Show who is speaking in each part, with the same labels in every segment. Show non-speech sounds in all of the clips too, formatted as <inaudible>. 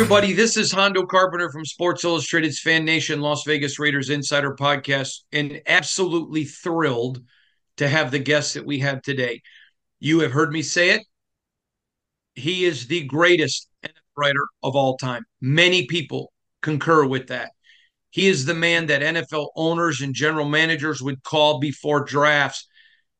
Speaker 1: Everybody. This is Hondo Carpenter from Sports Illustrated's Fan Nation Las Vegas Raiders Insider Podcast, and absolutely thrilled to have the guest that we have today. You have heard me say it. He is the greatest NFL writer of all time. Many people concur with that. He is the man that NFL owners and general managers would call before drafts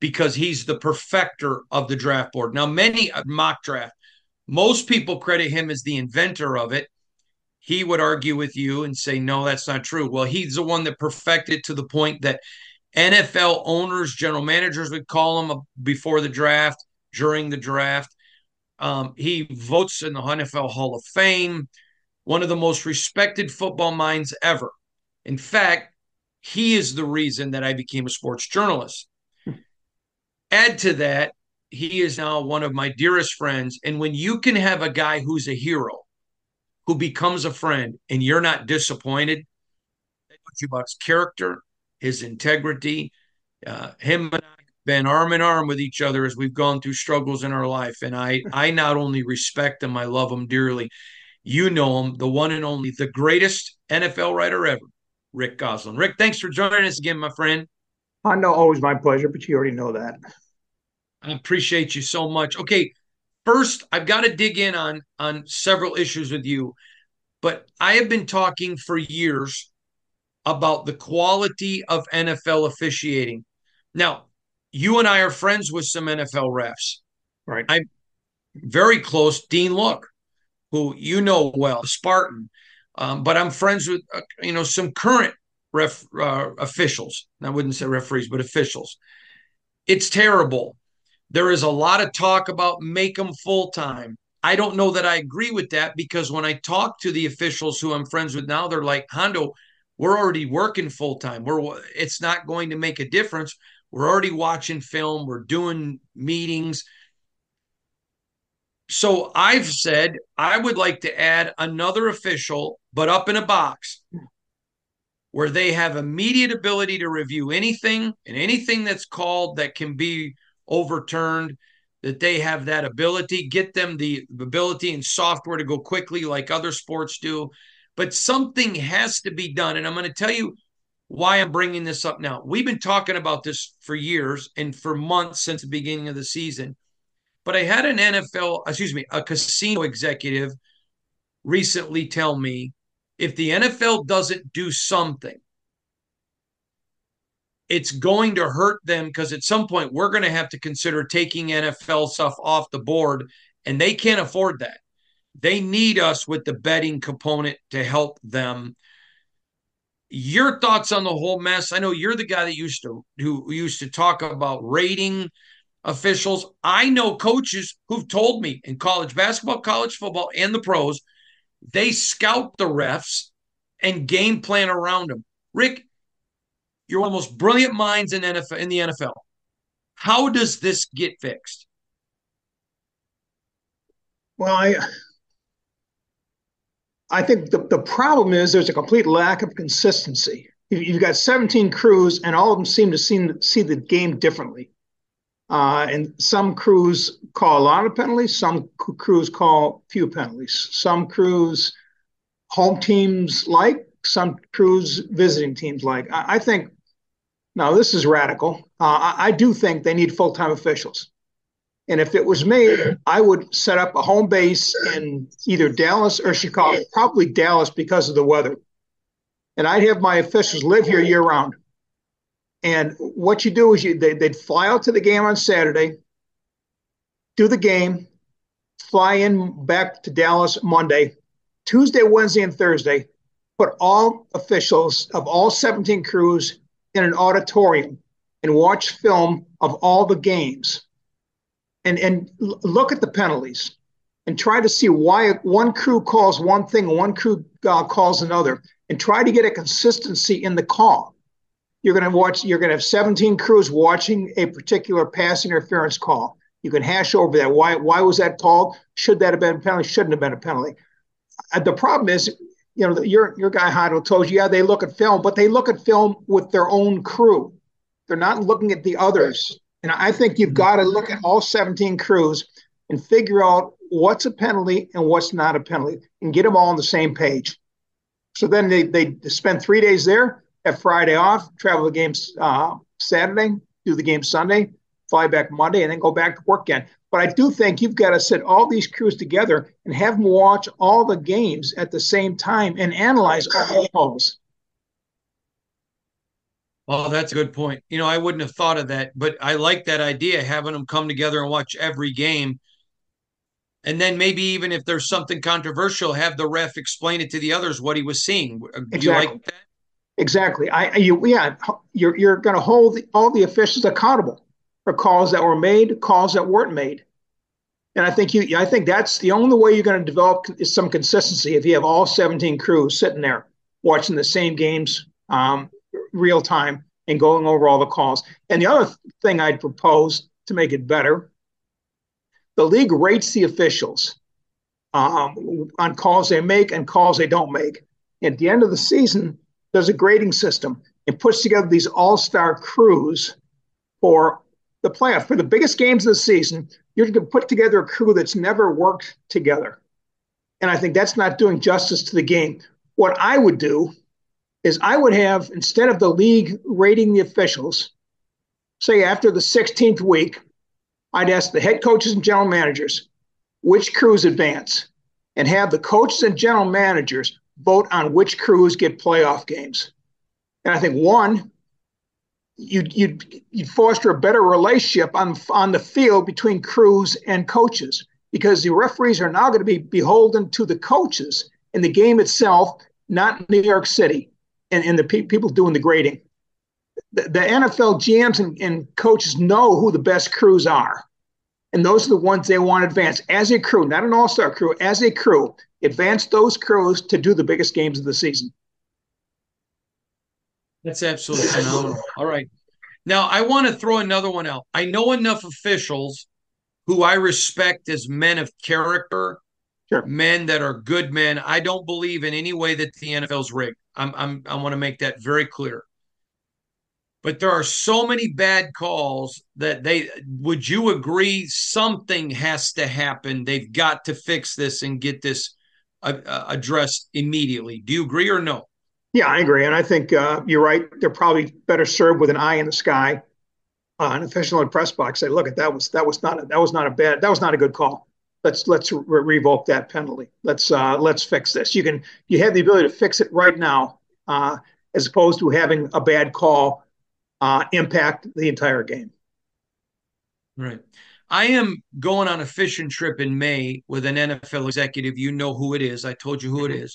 Speaker 1: because he's the perfecter of the draft board. Now, many mock draft, most people credit him as the inventor of it. He would argue with you and say, no, that's not true. Well, he's the one that perfected to the point that NFL owners, general managers would call him before the draft, during the draft. Um, he votes in the NFL Hall of Fame, one of the most respected football minds ever. In fact, he is the reason that I became a sports journalist. Add to that, he is now one of my dearest friends. And when you can have a guy who's a hero, who becomes a friend, and you're not disappointed, about his character, his integrity, uh, him and I have been arm in arm with each other as we've gone through struggles in our life. And I, <laughs> I not only respect him, I love him dearly. You know him, the one and only, the greatest NFL writer ever, Rick Gosselin. Rick, thanks for joining us again, my friend.
Speaker 2: I know, always my pleasure, but you already know that.
Speaker 1: I appreciate you so much. Okay, first, I've got to dig in on on several issues with you, but I have been talking for years about the quality of NFL officiating. Now, you and I are friends with some NFL refs.
Speaker 2: Right.
Speaker 1: I'm very close, Dean Look, who you know well, Spartan. Um, but I'm friends with uh, you know some current ref uh, officials. I wouldn't say referees, but officials. It's terrible. There is a lot of talk about make them full time. I don't know that I agree with that because when I talk to the officials who I'm friends with now, they're like, Hondo, we're already working full time. We're it's not going to make a difference. We're already watching film, we're doing meetings. So I've said I would like to add another official, but up in a box where they have immediate ability to review anything and anything that's called that can be overturned that they have that ability get them the ability and software to go quickly like other sports do but something has to be done and i'm going to tell you why I'm bringing this up now. We've been talking about this for years and for months since the beginning of the season. But I had an NFL, excuse me, a casino executive recently tell me if the NFL doesn't do something, it's going to hurt them because at some point we're going to have to consider taking NFL stuff off the board, and they can't afford that. They need us with the betting component to help them your thoughts on the whole mess. I know you're the guy that used to who used to talk about rating officials. I know coaches who've told me in college basketball, college football, and the pros, they scout the refs and game plan around them. Rick, You're one of the most brilliant minds in NFL in the NFL. How does this get fixed?
Speaker 2: Well, I I think the, the problem is there's a complete lack of consistency. You've got 17 crews, and all of them seem to see, see the game differently. Uh, and some crews call a lot of penalties, some crews call few penalties. Some crews home teams like, some crews visiting teams like. I, I think, now this is radical. Uh, I, I do think they need full time officials. And if it was me, I would set up a home base in either Dallas or Chicago, probably Dallas because of the weather. And I'd have my officials live here year round. And what you do is you they, would fly out to the game on Saturday, do the game, fly in back to Dallas Monday, Tuesday, Wednesday, and Thursday, put all officials of all 17 crews in an auditorium and watch film of all the games. And and look at the penalties and try to see why one crew calls one thing and one crew uh, calls another and try to get a consistency in the call. You're going to watch you're going to have 17 crews watching a particular pass interference call. You can hash over that. Why why was that called? Should that have been a penalty? Shouldn't have been a penalty. Uh, the problem is you know your your guy Hondo told you yeah they look at film but they look at film with their own crew they're not looking at the others and I think you've got to look at all 17 crews and figure out what's a penalty and what's not a penalty and get them all on the same page. So then they, they spend three days there, have Friday off, travel the games uh, Saturday, do the game Sunday, fly back Monday, and then go back to work again. But I do think you've got to sit all these crews together and have them watch all the games at the same time and analyze all the calls.
Speaker 1: Oh, that's a good point. You know, I wouldn't have thought of that, but I like that idea, having them come together and watch every game. And then maybe even if there's something controversial, have the ref explain it to the others what he was seeing. Do exactly. you like that?
Speaker 2: Exactly. I you yeah, you're you're going to hold all the officials accountable for calls that were made, calls that weren't made. And I think you I think that's the only way you're going to develop is some consistency if you have all 17 crews sitting there watching the same games um, real time and going over all the calls. And the other thing I'd propose to make it better, the league rates the officials um, on calls they make and calls they don't make. At the end of the season, there's a grading system. It puts together these all-star crews for the playoff. For the biggest games of the season, you're going to put together a crew that's never worked together. And I think that's not doing justice to the game. What I would do is I would have, instead of the league rating the officials, say after the 16th week, I'd ask the head coaches and general managers which crews advance and have the coaches and general managers vote on which crews get playoff games. And I think one, you'd, you'd, you'd foster a better relationship on, on the field between crews and coaches because the referees are now going to be beholden to the coaches in the game itself, not New York City and, and the pe- people doing the grading. The, the NFL GMs and, and coaches know who the best crews are. And those are the ones they want to advance as a crew, not an all star crew, as a crew. Advance those crews to do the biggest games of the season.
Speaker 1: That's absolutely phenomenal. All right. Now, I want to throw another one out. I know enough officials who I respect as men of character, sure. men that are good men. I don't believe in any way that the NFL's rigged. I'm, I'm I want to make that very clear. But there are so many bad calls that they would you agree something has to happen? They've got to fix this and get this uh, uh, addressed immediately. Do you agree or no?
Speaker 2: Yeah, I agree, and I think uh, you're right. They're probably better served with an eye in the sky. Uh, an official in press box say, "Look, that was that was not a, that was not a bad that was not a good call." let's let's re- revoke that penalty. Let's uh, let's fix this. You can you have the ability to fix it right now, uh, as opposed to having a bad call uh, impact the entire game.
Speaker 1: Right. I am going on a fishing trip in May with an NFL executive. You know who it is. I told you who it mm-hmm.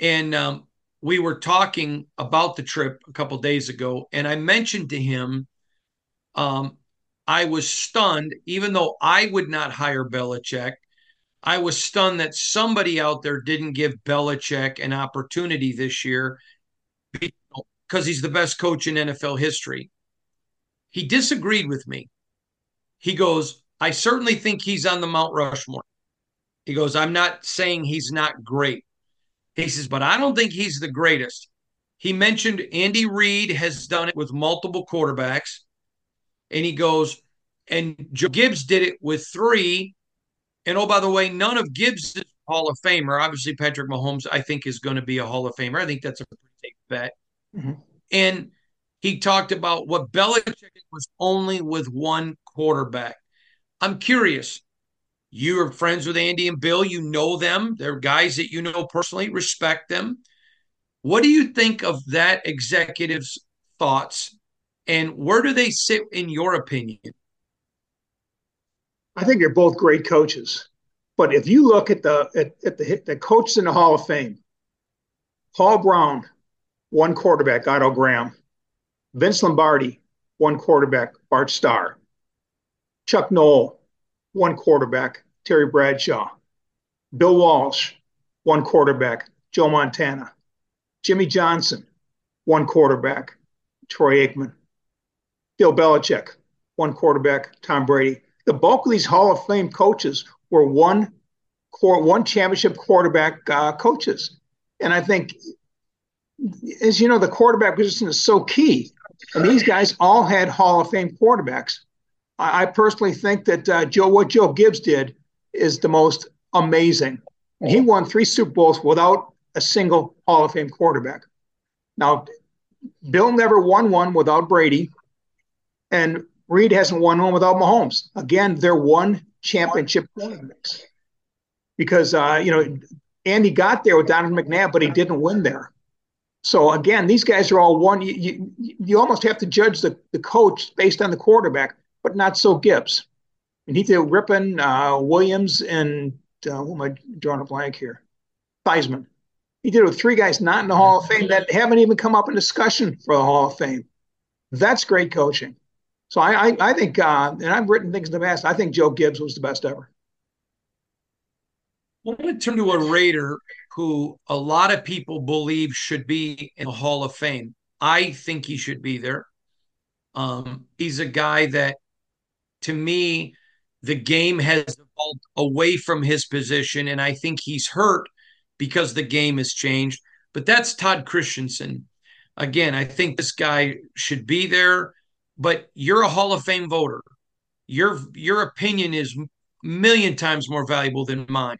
Speaker 1: and um, we were talking about the trip a couple days ago, and I mentioned to him um, I was stunned, even though I would not hire Belichick. I was stunned that somebody out there didn't give Belichick an opportunity this year. because he's the best coach in NFL history. He disagreed with me. He goes, I certainly think he's on the Mount Rushmore. He goes, I'm not saying he's not great. He says, but I don't think he's the greatest. He mentioned Andy Reid has done it with multiple quarterbacks. And he goes, and Joe Gibbs did it with three. And oh, by the way, none of Gibbs is Hall of Famer. Obviously, Patrick Mahomes, I think, is going to be a Hall of Famer. I think that's a pretty safe bet. Mm-hmm. And he talked about what Belichick was only with one quarterback. I'm curious. You are friends with Andy and Bill. You know them. They're guys that you know personally, respect them. What do you think of that executive's thoughts? And where do they sit in your opinion?
Speaker 2: I think they're both great coaches. But if you look at the at, at the the coaches in the Hall of Fame, Paul Brown, one quarterback, Otto Graham. Vince Lombardi, one quarterback, Bart Starr. Chuck Noll, one quarterback, Terry Bradshaw. Bill Walsh, one quarterback, Joe Montana. Jimmy Johnson, one quarterback, Troy Aikman. Bill Belichick, one quarterback, Tom Brady. The bulk of these Hall of Fame coaches were one one championship quarterback uh, coaches. And I think, as you know, the quarterback position is so key. And these guys all had Hall of Fame quarterbacks. I, I personally think that uh, Joe, what Joe Gibbs did, is the most amazing. He won three Super Bowls without a single Hall of Fame quarterback. Now, Bill never won one without Brady, and Reid hasn't won one without Mahomes. Again, they're one championship quarterbacks because uh, you know Andy got there with Donovan McNabb, but he didn't win there. So again, these guys are all one. You, you, you almost have to judge the, the coach based on the quarterback, but not so Gibbs. And he did Rypien, uh, Williams, and uh, who am I drawing a blank here? Theismann. He did it with three guys not in the Hall of Fame that haven't even come up in discussion for the Hall of Fame. That's great coaching. So I, I, I think, uh, and I've written things in the past. I think Joe Gibbs was the best ever.
Speaker 1: I want to turn to a Raider who a lot of people believe should be in the Hall of Fame. I think he should be there. Um, he's a guy that, to me, the game has evolved away from his position, and I think he's hurt because the game has changed. But that's Todd Christensen. Again, I think this guy should be there but you're a Hall of Fame voter. Your your opinion is million times more valuable than mine.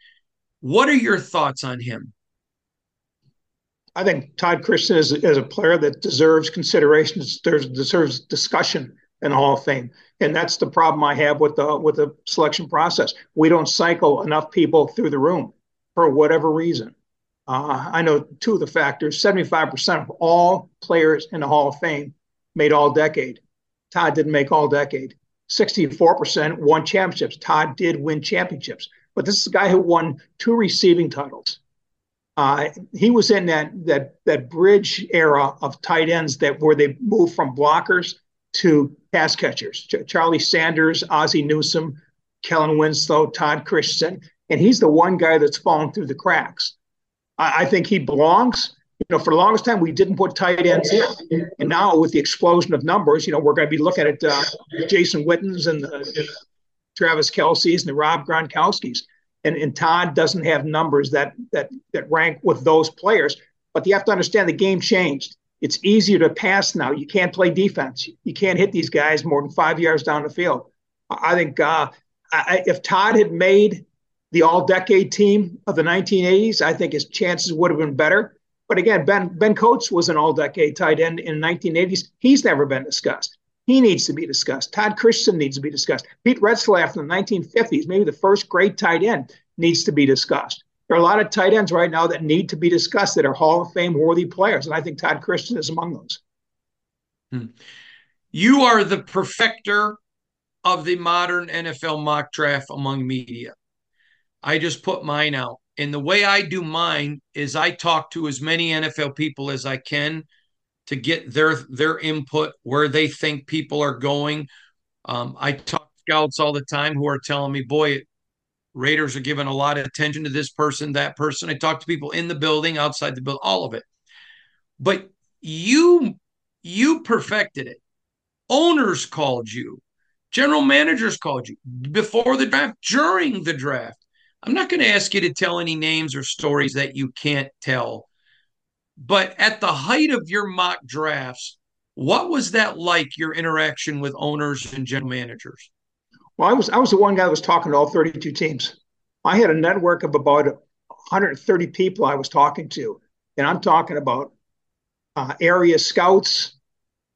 Speaker 1: What are your thoughts on him?
Speaker 2: I think Todd Christensen is, is a player that deserves consideration, deserves discussion in the Hall of Fame, and that's the problem I have with the with the selection process. We don't cycle enough people through the room for whatever reason. Uh, I know two of the factors: seventy-five percent of all players in the Hall of Fame made All Decade. Todd didn't make all decade. 64% won championships. Todd did win championships. But this is a guy who won two receiving titles. Uh, he was in that that that bridge era of tight ends that where they moved from blockers to pass catchers. Ch- Charlie Sanders, Ozzie Newsome, Kellen Winslow, Todd Christensen, and he's the one guy that's fallen through the cracks. I, I think he belongs you know, for the longest time, we didn't put tight ends in. And now with the explosion of numbers, you know, we're going to be looking at uh, Jason Wittens and the, Travis Kelce's and the Rob Gronkowski's. And, and Todd doesn't have numbers that, that, that rank with those players. But you have to understand the game changed. It's easier to pass now. You can't play defense. You can't hit these guys more than five yards down the field. I think uh, I, if Todd had made the all decade team of the 1980s, I think his chances would have been better but again, Ben Ben Coates was an all-decade tight end in the 1980s. He's never been discussed. He needs to be discussed. Todd Christensen needs to be discussed. Pete Retzlaff in the 1950s, maybe the first great tight end, needs to be discussed. There are a lot of tight ends right now that need to be discussed that are Hall of Fame worthy players, and I think Todd Christensen is among those.
Speaker 1: Hmm. You are the perfecter of the modern NFL mock draft among media. I just put mine out. And the way I do mine is I talk to as many NFL people as I can to get their their input where they think people are going. Um, I talk to scouts all the time who are telling me, "Boy, Raiders are giving a lot of attention to this person, that person." I talk to people in the building, outside the building, all of it. But you you perfected it. Owners called you, general managers called you before the draft, during the draft. I'm not going to ask you to tell any names or stories that you can't tell. But at the height of your mock drafts, what was that like your interaction with owners and general managers?
Speaker 2: Well, I was I was the one guy that was talking to all 32 teams. I had a network of about 130 people I was talking to, and I'm talking about uh, area scouts,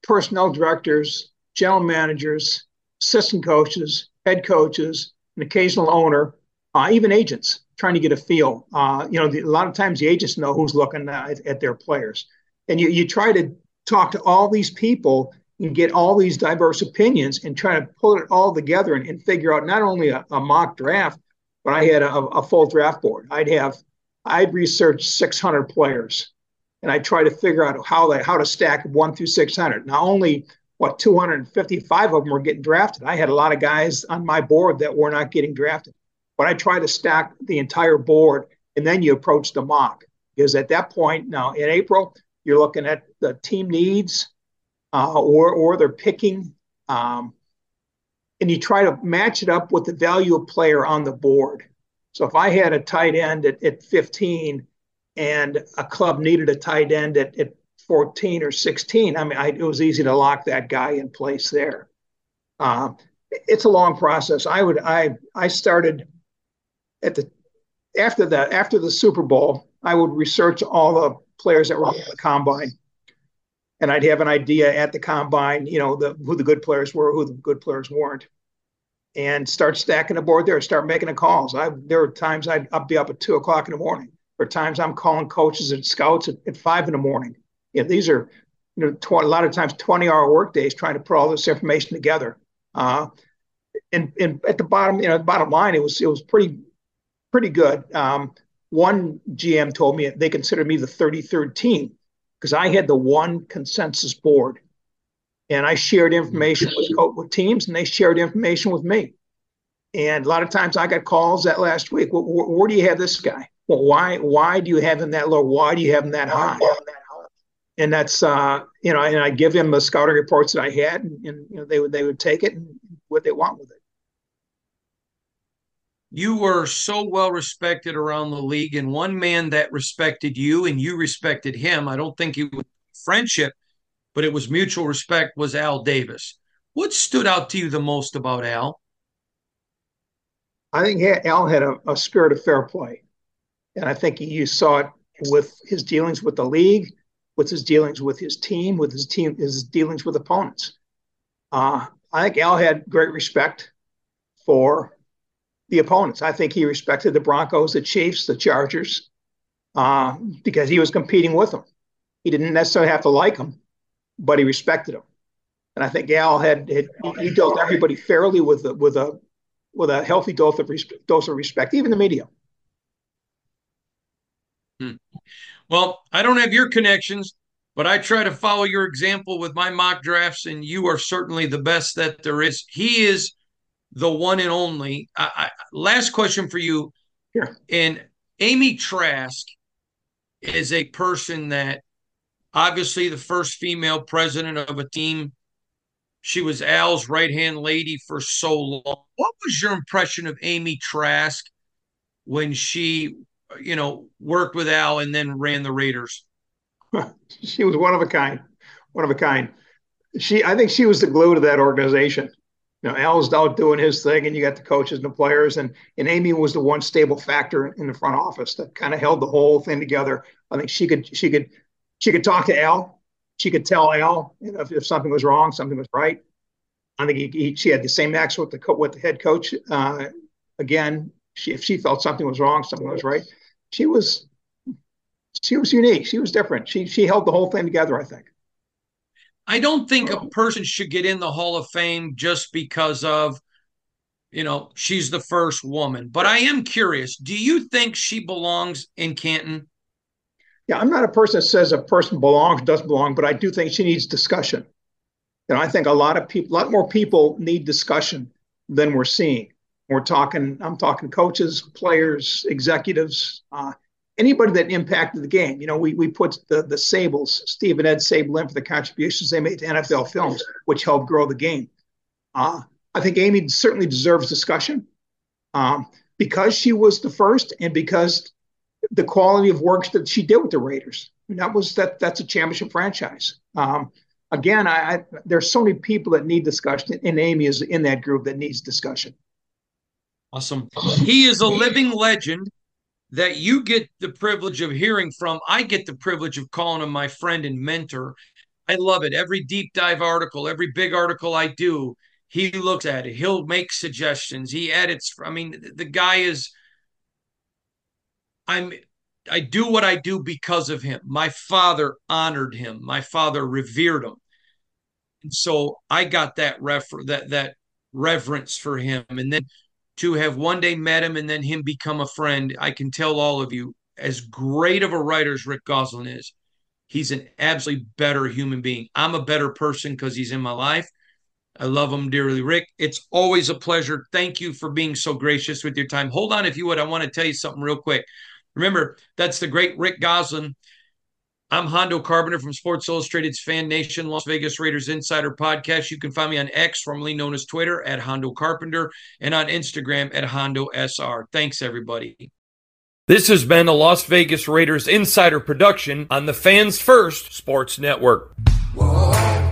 Speaker 2: personnel directors, general managers, assistant coaches, head coaches, an occasional owner, uh, even agents trying to get a feel. Uh, you know, the, a lot of times the agents know who's looking at, at their players, and you you try to talk to all these people get all these diverse opinions and try to pull it all together and, and figure out not only a, a, mock draft, but I had a, a, full draft board. I'd have I'd research 600 players, and I try to figure out how that how to stack one through 600. Not only what 255 of them were getting drafted. I had a lot of guys on my board that were not getting drafted. But I try to stack the entire board, and then you approach the mock because at that point now in April you're looking at the team needs, uh, or or they're picking, um, and you try to match it up with the value of player on the board. So if I had a tight end at, at 15 and a club needed a tight end at, at 14 or 16, I mean, I, it was easy to lock that guy in place there. Uh, it's a long process. I would I I started at the after the after the Super Bowl, I would research all the players that were at the combine, and I'd have an idea at the combine, you know, the, who the good players were, who the good players weren't, and start stacking the board there. Start making the calls. I there were times I'd, I'd be up at two o'clock in the morning. There are times I'm calling coaches and scouts at, at five in the morning. Yeah, these are you know, a lot of times 20 hour work days trying to put all this information together. Uh, and, and at the bottom, you know, the bottom line, it was, it was pretty pretty good. Um, one GM told me they considered me the 33rd team because I had the one consensus board, and I shared information with, with teams, and they shared information with me. And a lot of times I got calls that last week. Well, where, where do you have this guy? Well, why why do you have him that low? Why do you have him that high? And that's uh, you know, and I give him the scouting reports that I had, and, and you know, they would they would take it and what they want with it
Speaker 1: you were so well respected around the league and one man that respected you and you respected him i don't think it was friendship but it was mutual respect was al davis. What stood out to you the most about al?
Speaker 2: I think al had a, a spirit of fair play and i think you saw it with his dealings with the league with his dealings with his team with his team his dealings with opponents. Uh, i think al had great respect for the opponents. I think he respected the Broncos, the Chiefs, the Chargers, uh, because he was competing with them. He didn't necessarily have to like them, but he respected them. And I think Al had, had he dealt everybody fairly with a, with a with a healthy dose of dose of respect, even the media.
Speaker 1: Hmm. Well, I don't have your connections, but I try to follow your example with my mock drafts, and you are certainly the best that there is. He is the one and only. I, I, last question for you.
Speaker 2: Sure.
Speaker 1: And Amy Trask is a person that obviously the first female president of a team. She was Al's right hand lady for so long. What was your impression of Amy Trask when she, you know, worked with Al and then ran the Raiders? <laughs>
Speaker 2: she was one of a kind, one of a kind. She, I think, she was the glue to that organization you know, Al's out doing his thing, and you got the coaches and the players, and and Amy was the one stable factor in the front office that kind of held the whole thing together. I think she could she could she could talk to Al, she could tell Al you know, if, if something was wrong, something was right. I think he, he, she had the same access with the co- with the head coach. Uh, again, she, if she felt something was wrong, something was right, she was she was unique. She was different. She she held the whole thing together. I think.
Speaker 1: I don't think a person should get in the Hall of Fame just because of, you know, she's the first woman. But I am curious. Do you think she belongs in Canton?
Speaker 2: Yeah, I'm not a person that says a person belongs, doesn't belong, but I do think she needs discussion. And I think a lot of people, a lot more people need discussion than we're seeing. We're talking, I'm talking coaches, players, executives. Uh, anybody that impacted the game. You know, we we put the the Sabols, Steve and Ed Sabol in for the contributions they made to NFL films, which helped grow the game. Uh, I think Amy certainly deserves discussion um, because she was the first, and because the quality of work that she did with the Raiders. And that was that. That's a championship franchise. Um, again, I, I, there's so many people that need discussion, and Amy is in that group that needs discussion.
Speaker 1: Awesome. He is a living legend that you get the privilege of hearing from. I get the privilege of calling him my friend and mentor. I love it. Every deep dive article, every big article I do, he looks at it. He'll make suggestions. He edits. I mean, the guy is. I'm. I do what I do because of him. My father honored him. My father revered him, and so I got that refer that that reverence for him. And then to have one day met him and then him become a friend, I can tell all of you, as great of a writer as Rick Gosselin is, he's an absolutely better human being. I'm a better person because he's in my life. I love him dearly. Rick, it's always a pleasure. Thank you for being so gracious with your time. Hold on, if you would, I want to tell you something real quick. Remember, that's the great Rick Gosselin I'm Hondo Carpenter from Sports Illustrated's Fan Nation Las Vegas Raiders Insider Podcast. You can find me on X, formerly known as Twitter, at Hondo Carpenter, and on Instagram at Hondo SR. Thanks, everybody. This has been a Las Vegas Raiders Insider production on the Fans First Sports Network. Whoa.